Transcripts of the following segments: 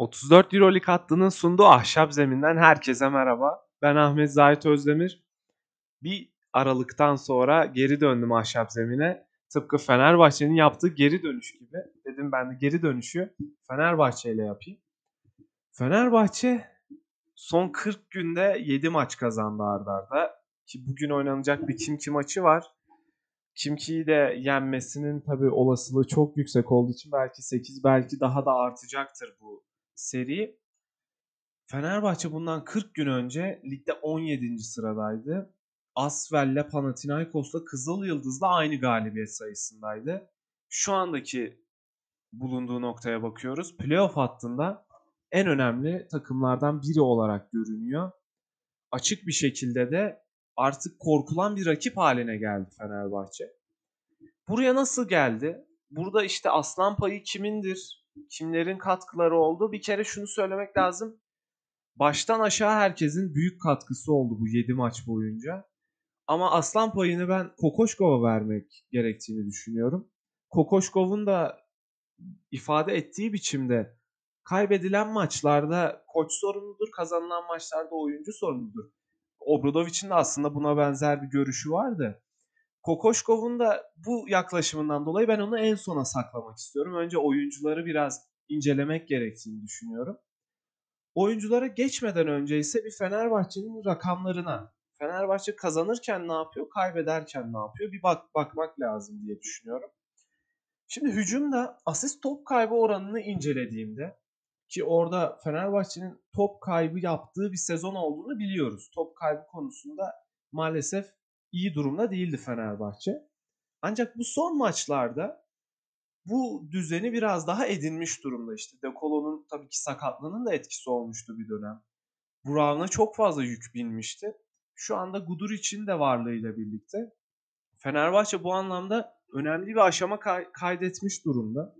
34 Euroleague hattının sunduğu ahşap zeminden herkese merhaba. Ben Ahmet Zahit Özdemir. Bir aralıktan sonra geri döndüm ahşap zemine. Tıpkı Fenerbahçe'nin yaptığı geri dönüş gibi. Dedim ben de geri dönüşü Fenerbahçe ile yapayım. Fenerbahçe son 40 günde 7 maç kazandı ardarda. arda. Ki bugün oynanacak bir Kimki maçı var. Kimki'yi de yenmesinin tabii olasılığı çok yüksek olduğu için belki 8 belki daha da artacaktır bu seri. Fenerbahçe bundan 40 gün önce ligde 17. sıradaydı. Asvel'le Panathinaikos'la Kızıl Yıldız'la aynı galibiyet sayısındaydı. Şu andaki bulunduğu noktaya bakıyoruz. Playoff hattında en önemli takımlardan biri olarak görünüyor. Açık bir şekilde de artık korkulan bir rakip haline geldi Fenerbahçe. Buraya nasıl geldi? Burada işte aslan payı kimindir? Kimlerin katkıları oldu. Bir kere şunu söylemek lazım. Baştan aşağı herkesin büyük katkısı oldu bu 7 maç boyunca. Ama aslan payını ben Kokoşkov'a vermek gerektiğini düşünüyorum. Kokoşkov'un da ifade ettiği biçimde kaybedilen maçlarda koç sorumludur, kazanılan maçlarda oyuncu sorumludur. Obradovic'in de aslında buna benzer bir görüşü vardı. Kokoşkov'un da bu yaklaşımından dolayı ben onu en sona saklamak istiyorum. Önce oyuncuları biraz incelemek gerektiğini düşünüyorum. Oyunculara geçmeden önce ise bir Fenerbahçe'nin rakamlarına, Fenerbahçe kazanırken ne yapıyor, kaybederken ne yapıyor bir bak bakmak lazım diye düşünüyorum. Şimdi hücumda asist top kaybı oranını incelediğimde ki orada Fenerbahçe'nin top kaybı yaptığı bir sezon olduğunu biliyoruz. Top kaybı konusunda maalesef iyi durumda değildi Fenerbahçe. Ancak bu son maçlarda bu düzeni biraz daha edinmiş durumda işte. De Colo'nun tabii ki sakatlığının da etkisi olmuştu bir dönem. Burak'ına çok fazla yük binmişti. Şu anda Gudur için de varlığıyla birlikte Fenerbahçe bu anlamda önemli bir aşama kay- kaydetmiş durumda.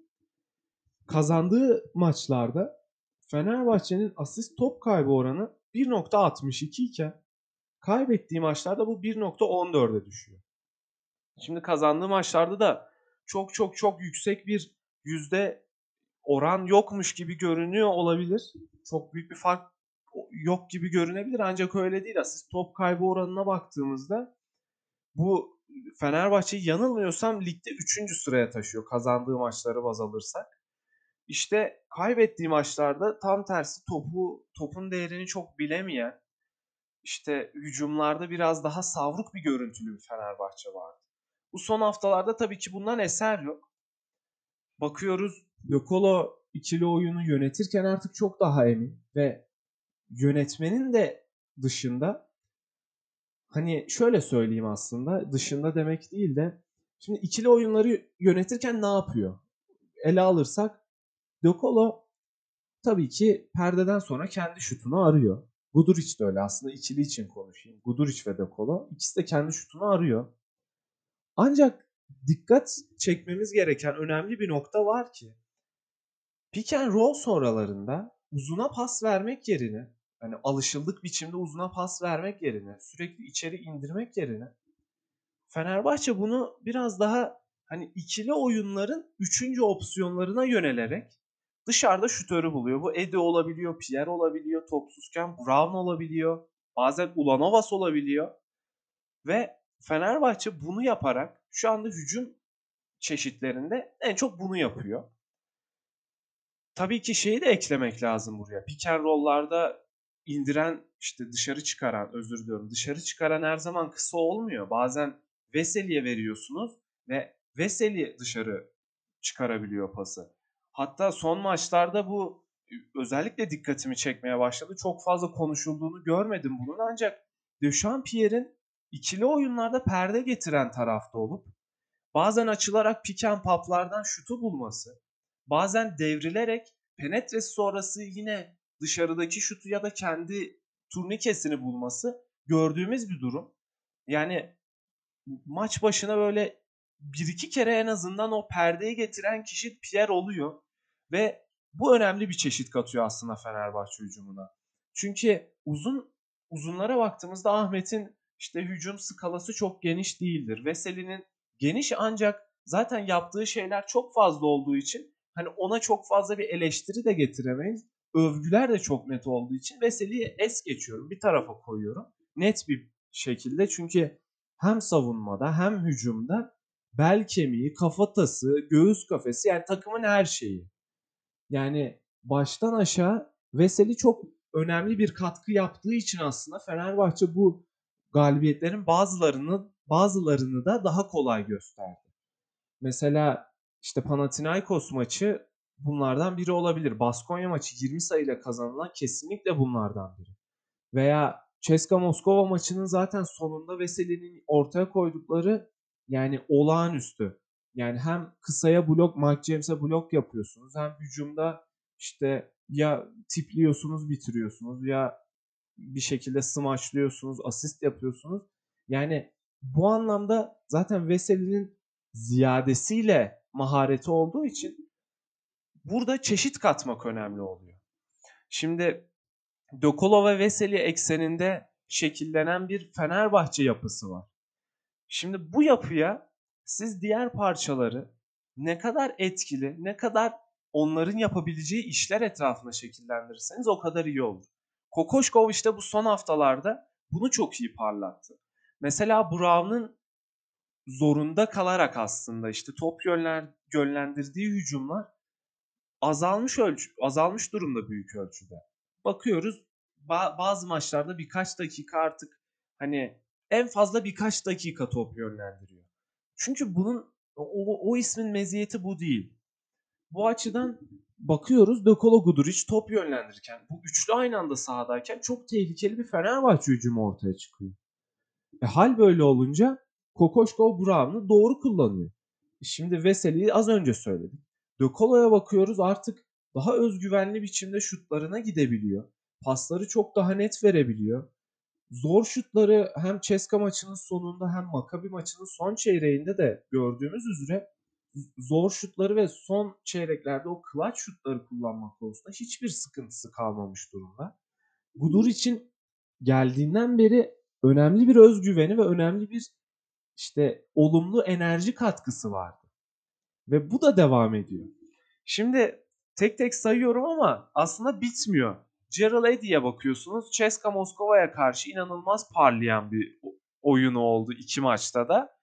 Kazandığı maçlarda Fenerbahçe'nin asist top kaybı oranı 1.62 iken Kaybettiği maçlarda bu 1.14'e düşüyor. Şimdi kazandığı maçlarda da çok çok çok yüksek bir yüzde oran yokmuş gibi görünüyor olabilir. Çok büyük bir fark yok gibi görünebilir ancak öyle değil. Asist top kaybı oranına baktığımızda bu Fenerbahçe yanılmıyorsam ligde 3. sıraya taşıyor kazandığı maçları baz alırsak. İşte kaybettiği maçlarda tam tersi topu topun değerini çok bilemeyen işte hücumlarda biraz daha savruk bir görüntülü bir Fenerbahçe vardı. Bu son haftalarda tabii ki bundan eser yok. Bakıyoruz Lokolo ikili oyunu yönetirken artık çok daha emin ve yönetmenin de dışında hani şöyle söyleyeyim aslında dışında demek değil de şimdi ikili oyunları yönetirken ne yapıyor? Ele alırsak Lokolo tabii ki perdeden sonra kendi şutunu arıyor. Guduric de öyle aslında ikili için konuşayım. Guduric ve De Colo ikisi de kendi şutunu arıyor. Ancak dikkat çekmemiz gereken önemli bir nokta var ki pick and roll sonralarında uzuna pas vermek yerine hani alışıldık biçimde uzuna pas vermek yerine sürekli içeri indirmek yerine Fenerbahçe bunu biraz daha hani ikili oyunların üçüncü opsiyonlarına yönelerek dışarıda şutörü buluyor. Bu Edi olabiliyor, Pierre olabiliyor, topsuzken Brown olabiliyor. Bazen Ulanovas olabiliyor. Ve Fenerbahçe bunu yaparak şu anda hücum çeşitlerinde en çok bunu yapıyor. Tabii ki şeyi de eklemek lazım buraya. Pick and roll'larda indiren işte dışarı çıkaran özür diliyorum dışarı çıkaran her zaman kısa olmuyor. Bazen Veseli'ye veriyorsunuz ve Veseli dışarı çıkarabiliyor pası. Hatta son maçlarda bu özellikle dikkatimi çekmeye başladı. Çok fazla konuşulduğunu görmedim bunun ancak Dechampierre'in ikili oyunlarda perde getiren tarafta olup bazen açılarak pick and pop'lardan şutu bulması, bazen devrilerek penetresi sonrası yine dışarıdaki şutu ya da kendi turnikesini bulması gördüğümüz bir durum. Yani maç başına böyle bir iki kere en azından o perdeyi getiren kişi Pierre oluyor. Ve bu önemli bir çeşit katıyor aslında Fenerbahçe hücumuna. Çünkü uzun uzunlara baktığımızda Ahmet'in işte hücum skalası çok geniş değildir. Veseli'nin geniş ancak zaten yaptığı şeyler çok fazla olduğu için hani ona çok fazla bir eleştiri de getiremeyiz. övgüler de çok net olduğu için Veseli'yi es geçiyorum. Bir tarafa koyuyorum. Net bir şekilde çünkü hem savunmada hem hücumda bel kemiği, kafatası, göğüs kafesi yani takımın her şeyi. Yani baştan aşağı Veseli çok önemli bir katkı yaptığı için aslında Fenerbahçe bu galibiyetlerin bazılarını bazılarını da daha kolay gösterdi. Mesela işte Panathinaikos maçı bunlardan biri olabilir. Baskonya maçı 20 sayıyla kazanılan kesinlikle bunlardan biri. Veya Ceska Moskova maçının zaten sonunda Veseli'nin ortaya koydukları yani olağanüstü. Yani hem kısaya blok, Mike James'e blok yapıyorsunuz hem hücumda işte ya tipliyorsunuz bitiriyorsunuz ya bir şekilde smaçlıyorsunuz, asist yapıyorsunuz. Yani bu anlamda zaten Veseli'nin ziyadesiyle mahareti olduğu için burada çeşit katmak önemli oluyor. Şimdi Dokolo ve Veseli ekseninde şekillenen bir Fenerbahçe yapısı var. Şimdi bu yapıya siz diğer parçaları ne kadar etkili, ne kadar onların yapabileceği işler etrafında şekillendirirseniz o kadar iyi olur. Kokoşkov işte bu son haftalarda bunu çok iyi parlattı. Mesela Brown'un zorunda kalarak aslında işte top yönler, yönlendirdiği hücumlar azalmış ölçü, azalmış durumda büyük ölçüde. Bakıyoruz ba- bazı maçlarda birkaç dakika artık hani en fazla birkaç dakika top yönlendiriyor. Çünkü bunun o, o ismin meziyeti bu değil. Bu açıdan bakıyoruz Dokolo Guduric top yönlendirirken bu üçlü aynı anda sahadayken çok tehlikeli bir Fenerbahçe hücumu ortaya çıkıyor. E, hal böyle olunca Kokoşkov Brown'u doğru kullanıyor. E, şimdi Veseli'yi az önce söyledik. Dokolo'ya bakıyoruz artık daha özgüvenli biçimde şutlarına gidebiliyor. Pasları çok daha net verebiliyor. Zor şutları hem Ceska maçının sonunda hem Maccabi maçının son çeyreğinde de gördüğümüz üzere zor şutları ve son çeyreklerde o clutch şutları kullanmak konusunda hiçbir sıkıntısı kalmamış durumda. Gudur için geldiğinden beri önemli bir özgüveni ve önemli bir işte olumlu enerji katkısı vardı. Ve bu da devam ediyor. Şimdi tek tek sayıyorum ama aslında bitmiyor. Gerald Eddy'ye bakıyorsunuz. Ceska Moskova'ya karşı inanılmaz parlayan bir oyunu oldu iki maçta da.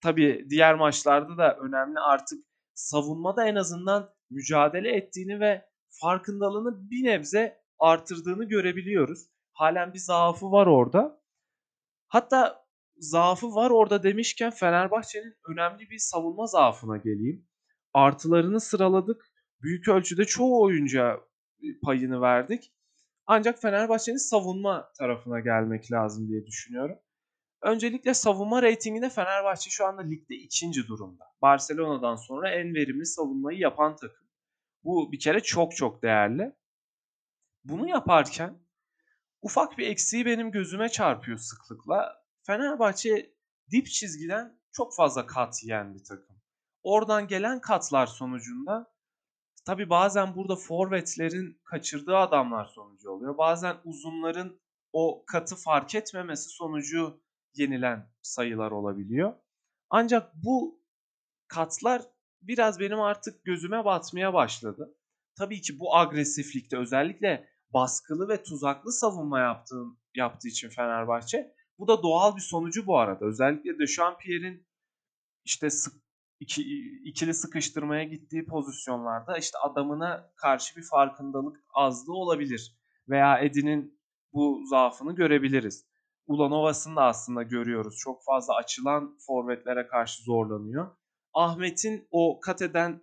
Tabii diğer maçlarda da önemli artık savunmada en azından mücadele ettiğini ve farkındalığını bir nebze artırdığını görebiliyoruz. Halen bir zaafı var orada. Hatta zaafı var orada demişken Fenerbahçe'nin önemli bir savunma zaafına geleyim. Artılarını sıraladık. Büyük ölçüde çoğu oyuncuya payını verdik. Ancak Fenerbahçe'nin savunma tarafına gelmek lazım diye düşünüyorum. Öncelikle savunma reytinginde Fenerbahçe şu anda ligde ikinci durumda. Barcelona'dan sonra en verimli savunmayı yapan takım. Bu bir kere çok çok değerli. Bunu yaparken ufak bir eksiği benim gözüme çarpıyor sıklıkla. Fenerbahçe dip çizgiden çok fazla kat yiyen bir takım. Oradan gelen katlar sonucunda tabi bazen burada forvetlerin kaçırdığı adamlar sonucu oluyor. Bazen uzunların o katı fark etmemesi sonucu yenilen sayılar olabiliyor. Ancak bu katlar biraz benim artık gözüme batmaya başladı. Tabii ki bu agresiflikte özellikle baskılı ve tuzaklı savunma yaptığı, yaptığı için Fenerbahçe bu da doğal bir sonucu bu arada. Özellikle de Champierre'in işte sık, iki, ikili sıkıştırmaya gittiği pozisyonlarda işte adamına karşı bir farkındalık azlığı olabilir. Veya Edin'in bu zaafını görebiliriz. Ulanovas'ını da aslında görüyoruz. Çok fazla açılan forvetlere karşı zorlanıyor. Ahmet'in o kat eden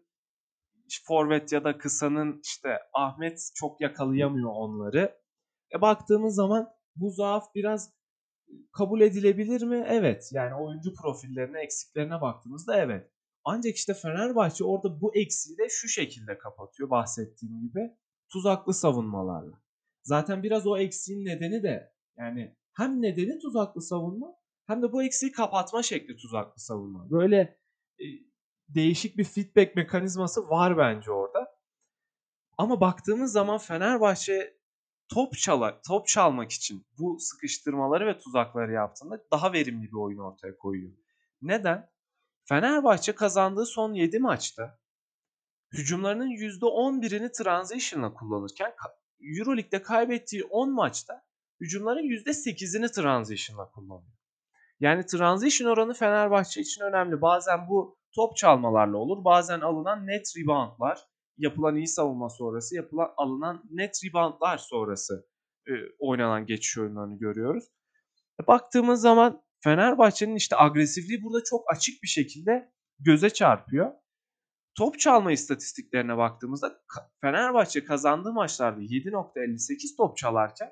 forvet ya da kısanın işte Ahmet çok yakalayamıyor onları. E baktığımız zaman bu zaaf biraz kabul edilebilir mi? Evet. Yani oyuncu profillerine, eksiklerine baktığımızda evet. Ancak işte Fenerbahçe orada bu eksiği de şu şekilde kapatıyor bahsettiğim gibi. Tuzaklı savunmalarla. Zaten biraz o eksiğin nedeni de yani hem nedeni tuzaklı savunma hem de bu eksiği kapatma şekli tuzaklı savunma. Böyle e, değişik bir feedback mekanizması var bence orada. Ama baktığımız zaman Fenerbahçe top çala, top çalmak için bu sıkıştırmaları ve tuzakları yaptığında daha verimli bir oyun ortaya koyuyor. Neden? Fenerbahçe kazandığı son 7 maçta hücumlarının %11'ini transition'la kullanırken Euroleague'de kaybettiği 10 maçta hücumların %8'ini transition'la kullanıyor. Yani transition oranı Fenerbahçe için önemli. Bazen bu top çalmalarla olur. Bazen alınan net reboundlar, yapılan iyi savunma sonrası, yapılan alınan net reboundlar sonrası e, oynanan geçiş oyunlarını görüyoruz. E, baktığımız zaman Fenerbahçe'nin işte agresifliği burada çok açık bir şekilde göze çarpıyor. Top çalma istatistiklerine baktığımızda Fenerbahçe kazandığı maçlarda 7.58 top çalarken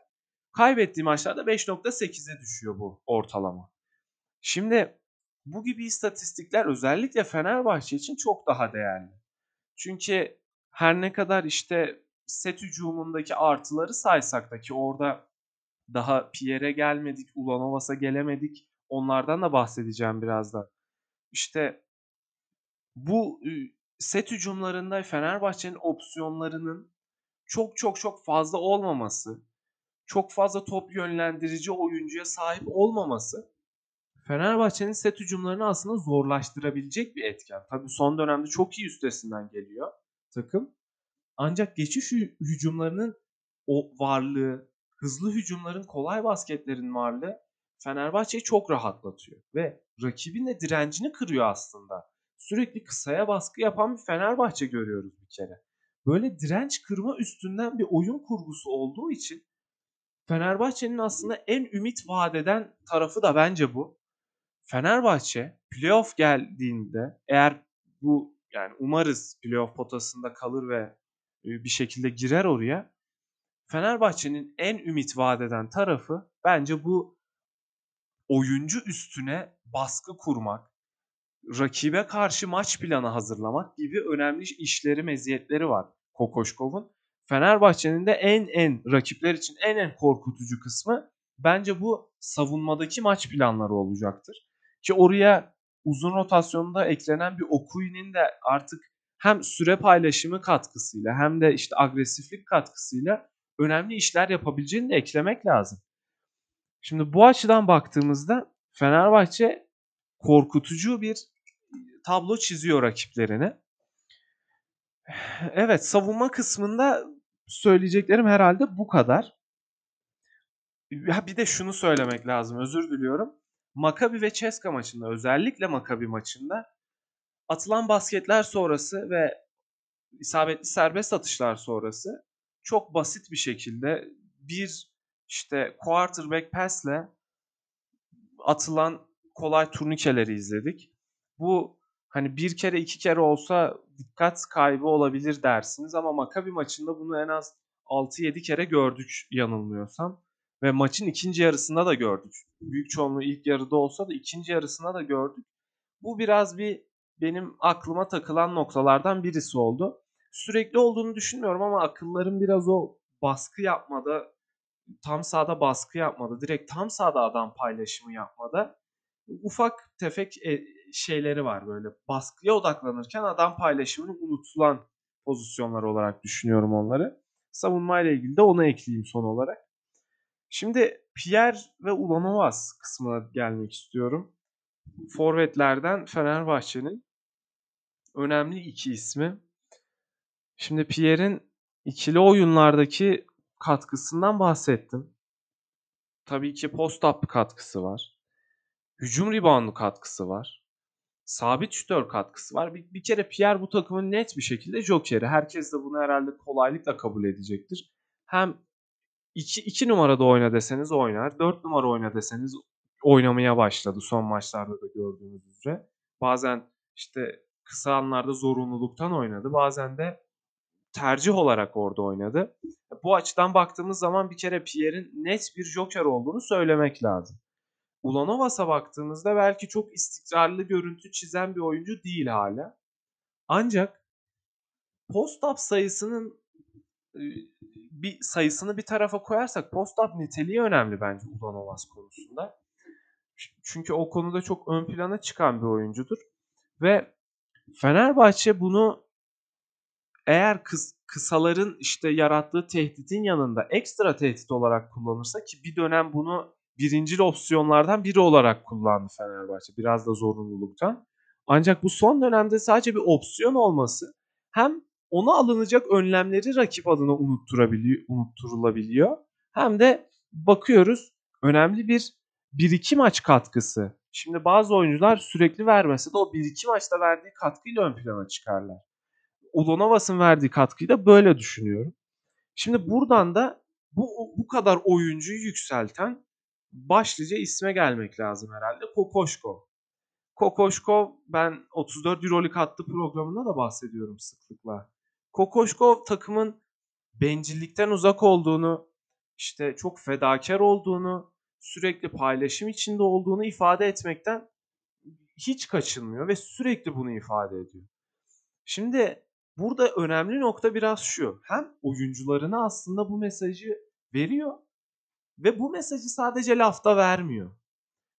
kaybettiği maçlarda 5.8'e düşüyor bu ortalama. Şimdi bu gibi istatistikler özellikle Fenerbahçe için çok daha değerli. Çünkü her ne kadar işte set hücumundaki artıları saysak da ki orada daha Pierre'e gelmedik, Ulanovas'a gelemedik. Onlardan da bahsedeceğim birazdan. İşte bu set hücumlarında Fenerbahçe'nin opsiyonlarının çok çok çok fazla olmaması, çok fazla top yönlendirici oyuncuya sahip olmaması Fenerbahçe'nin set hücumlarını aslında zorlaştırabilecek bir etken. Tabii son dönemde çok iyi üstesinden geliyor takım. Ancak geçiş hücumlarının o varlığı, hızlı hücumların, kolay basketlerin varlığı Fenerbahçe'yi çok rahatlatıyor ve rakibin de direncini kırıyor aslında. Sürekli kısaya baskı yapan bir Fenerbahçe görüyoruz bir kere. Böyle direnç kırma üstünden bir oyun kurgusu olduğu için Fenerbahçe'nin aslında en ümit vadeden tarafı da bence bu. Fenerbahçe playoff geldiğinde eğer bu yani umarız playoff potasında kalır ve e, bir şekilde girer oraya. Fenerbahçe'nin en ümit vadeden tarafı bence bu oyuncu üstüne baskı kurmak, rakibe karşı maç planı hazırlamak gibi önemli işleri, meziyetleri var Kokoşkov'un. Fenerbahçe'nin de en en rakipler için en en korkutucu kısmı bence bu savunmadaki maç planları olacaktır. Ki oraya uzun rotasyonda eklenen bir Okui'nin de artık hem süre paylaşımı katkısıyla hem de işte agresiflik katkısıyla önemli işler yapabileceğini de eklemek lazım. Şimdi bu açıdan baktığımızda Fenerbahçe korkutucu bir tablo çiziyor rakiplerini. Evet savunma kısmında söyleyeceklerim herhalde bu kadar. Ya bir de şunu söylemek lazım özür diliyorum. Makabi ve Ceska maçında özellikle Makabi maçında atılan basketler sonrası ve isabetli serbest atışlar sonrası çok basit bir şekilde bir işte quarterback pass'le atılan kolay turnikeleri izledik. Bu hani bir kere iki kere olsa dikkat kaybı olabilir dersiniz ama Makabi maçında bunu en az 6-7 kere gördük yanılmıyorsam. Ve maçın ikinci yarısında da gördük. Büyük çoğunluğu ilk yarıda olsa da ikinci yarısında da gördük. Bu biraz bir benim aklıma takılan noktalardan birisi oldu. Sürekli olduğunu düşünmüyorum ama akılların biraz o baskı yapmada, tam sahada baskı yapmada, direkt tam sahada adam paylaşımı yapmada ufak tefek e, şeyleri var böyle. Baskıya odaklanırken adam paylaşımını unutulan pozisyonlar olarak düşünüyorum onları. Savunmayla ilgili de onu ekleyeyim son olarak. Şimdi Pierre ve Ulanovas kısmına gelmek istiyorum. Forvetlerden Fenerbahçe'nin önemli iki ismi. Şimdi Pierre'in ikili oyunlardaki katkısından bahsettim. Tabii ki post-up katkısı var. Hücum reboundu katkısı var. Sabit şütör katkısı var. Bir, bir kere Pierre bu takımın net bir şekilde jokeri. Herkes de bunu herhalde kolaylıkla kabul edecektir. Hem 2, 2 numarada oyna deseniz oynar. 4 numara oyna deseniz oynamaya başladı son maçlarda da gördüğünüz üzere. Bazen işte kısa anlarda zorunluluktan oynadı. Bazen de tercih olarak orada oynadı. Bu açıdan baktığımız zaman bir kere Pierre'in net bir joker olduğunu söylemek lazım. Ulanovas'a baktığımızda belki çok istikrarlı görüntü çizen bir oyuncu değil hala. Ancak post-up sayısının bir sayısını bir tarafa koyarsak post-up niteliği önemli bence Ulanovas konusunda. Çünkü o konuda çok ön plana çıkan bir oyuncudur. Ve Fenerbahçe bunu eğer kıs, kısaların işte yarattığı tehditin yanında ekstra tehdit olarak kullanırsa ki bir dönem bunu birinci opsiyonlardan biri olarak kullandı Fenerbahçe. Biraz da zorunluluktan. Ancak bu son dönemde sadece bir opsiyon olması hem ona alınacak önlemleri rakip adına unutturabiliyor, unutturulabiliyor. Hem de bakıyoruz önemli bir 1-2 maç katkısı. Şimdi bazı oyuncular sürekli vermese de o 1-2 maçta verdiği katkıyla ön plana çıkarlar. Udonovas'ın verdiği katkıyı da böyle düşünüyorum. Şimdi buradan da bu bu kadar oyuncuyu yükselten başlıca isme gelmek lazım herhalde. Kokoşko. Kokoşko ben 34 Euroleague attı programında da bahsediyorum sıklıkla. Kokoşko takımın bencillikten uzak olduğunu, işte çok fedakar olduğunu, sürekli paylaşım içinde olduğunu ifade etmekten hiç kaçınmıyor ve sürekli bunu ifade ediyor. Şimdi burada önemli nokta biraz şu. Hem oyuncularına aslında bu mesajı veriyor ve bu mesajı sadece lafta vermiyor.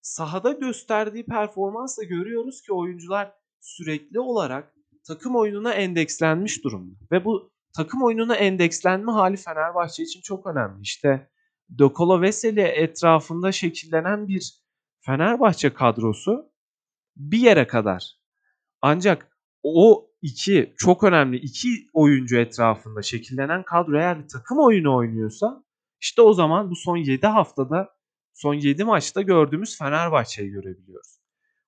Sahada gösterdiği performansla görüyoruz ki oyuncular sürekli olarak takım oyununa endekslenmiş durumda. Ve bu takım oyununa endekslenme hali Fenerbahçe için çok önemli. İşte Dokolo Veseli etrafında şekillenen bir Fenerbahçe kadrosu bir yere kadar. Ancak o iki çok önemli iki oyuncu etrafında şekillenen kadro eğer bir takım oyunu oynuyorsa işte o zaman bu son 7 haftada son 7 maçta gördüğümüz Fenerbahçe'yi görebiliyoruz.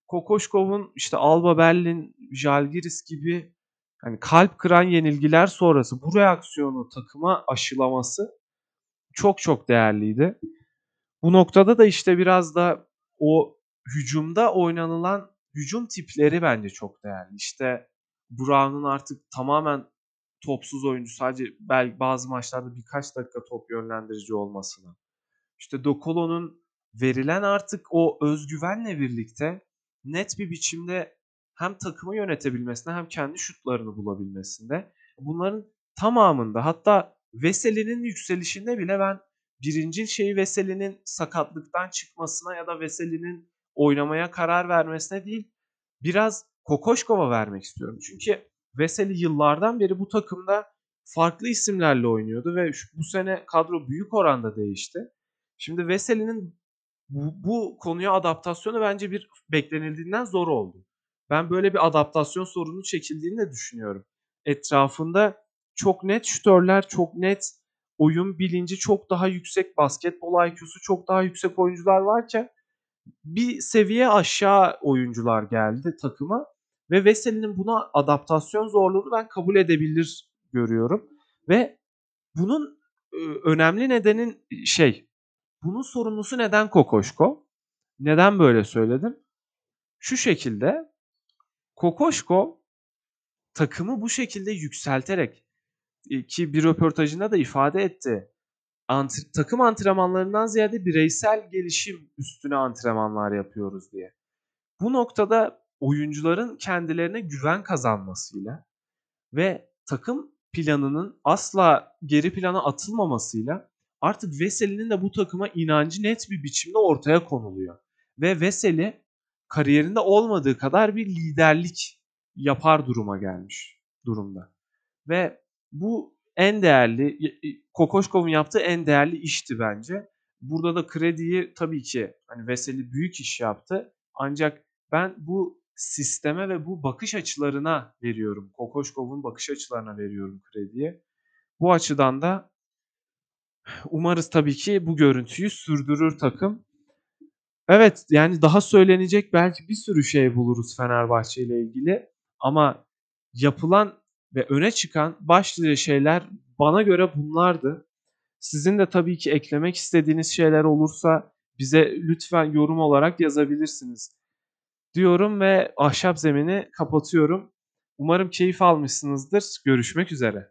Kokoşkov'un işte Alba Berlin, Jalgiris gibi hani kalp kıran yenilgiler sonrası bu reaksiyonu takıma aşılaması çok çok değerliydi. Bu noktada da işte biraz da o hücumda oynanılan hücum tipleri bence çok değerli. İşte Brown'un artık tamamen topsuz oyuncu sadece belki bazı maçlarda birkaç dakika top yönlendirici olmasına. İşte Dokolo'nun verilen artık o özgüvenle birlikte net bir biçimde hem takımı yönetebilmesinde hem kendi şutlarını bulabilmesinde bunların tamamında hatta Veseli'nin yükselişinde bile ben birincil şeyi Veseli'nin sakatlıktan çıkmasına ya da Veseli'nin oynamaya karar vermesine değil biraz Kokoşkov'a vermek istiyorum. Çünkü Veseli yıllardan beri bu takımda farklı isimlerle oynuyordu ve bu sene kadro büyük oranda değişti. Şimdi Veseli'nin bu, bu konuya adaptasyonu bence bir beklenildiğinden zor oldu. Ben böyle bir adaptasyon sorunu çekildiğini de düşünüyorum. Etrafında çok net şütörler, çok net oyun bilinci çok daha yüksek, basketbol IQ'su çok daha yüksek oyuncular varken bir seviye aşağı oyuncular geldi takıma ve Veseli'nin buna adaptasyon zorluğunu ben kabul edebilir görüyorum ve bunun önemli nedenin şey bunun sorumlusu neden Kokoşko? Neden böyle söyledim? Şu şekilde Kokoşko takımı bu şekilde yükselterek ki bir röportajında da ifade etti. Antr- takım antrenmanlarından ziyade bireysel gelişim üstüne antrenmanlar yapıyoruz diye. Bu noktada oyuncuların kendilerine güven kazanmasıyla ve takım planının asla geri plana atılmamasıyla artık Veseli'nin de bu takıma inancı net bir biçimde ortaya konuluyor. Ve Veseli kariyerinde olmadığı kadar bir liderlik yapar duruma gelmiş durumda. Ve bu en değerli, Kokoşkov'un yaptığı en değerli işti bence. Burada da krediyi tabii ki hani Veseli büyük iş yaptı. Ancak ben bu sisteme ve bu bakış açılarına veriyorum. Kokoşkov'un bakış açılarına veriyorum krediyi. Bu açıdan da umarız tabii ki bu görüntüyü sürdürür takım. Evet yani daha söylenecek belki bir sürü şey buluruz Fenerbahçe ile ilgili. Ama yapılan ve öne çıkan başlıca şeyler bana göre bunlardı. Sizin de tabii ki eklemek istediğiniz şeyler olursa bize lütfen yorum olarak yazabilirsiniz. Diyorum ve ahşap zemini kapatıyorum. Umarım keyif almışsınızdır. Görüşmek üzere.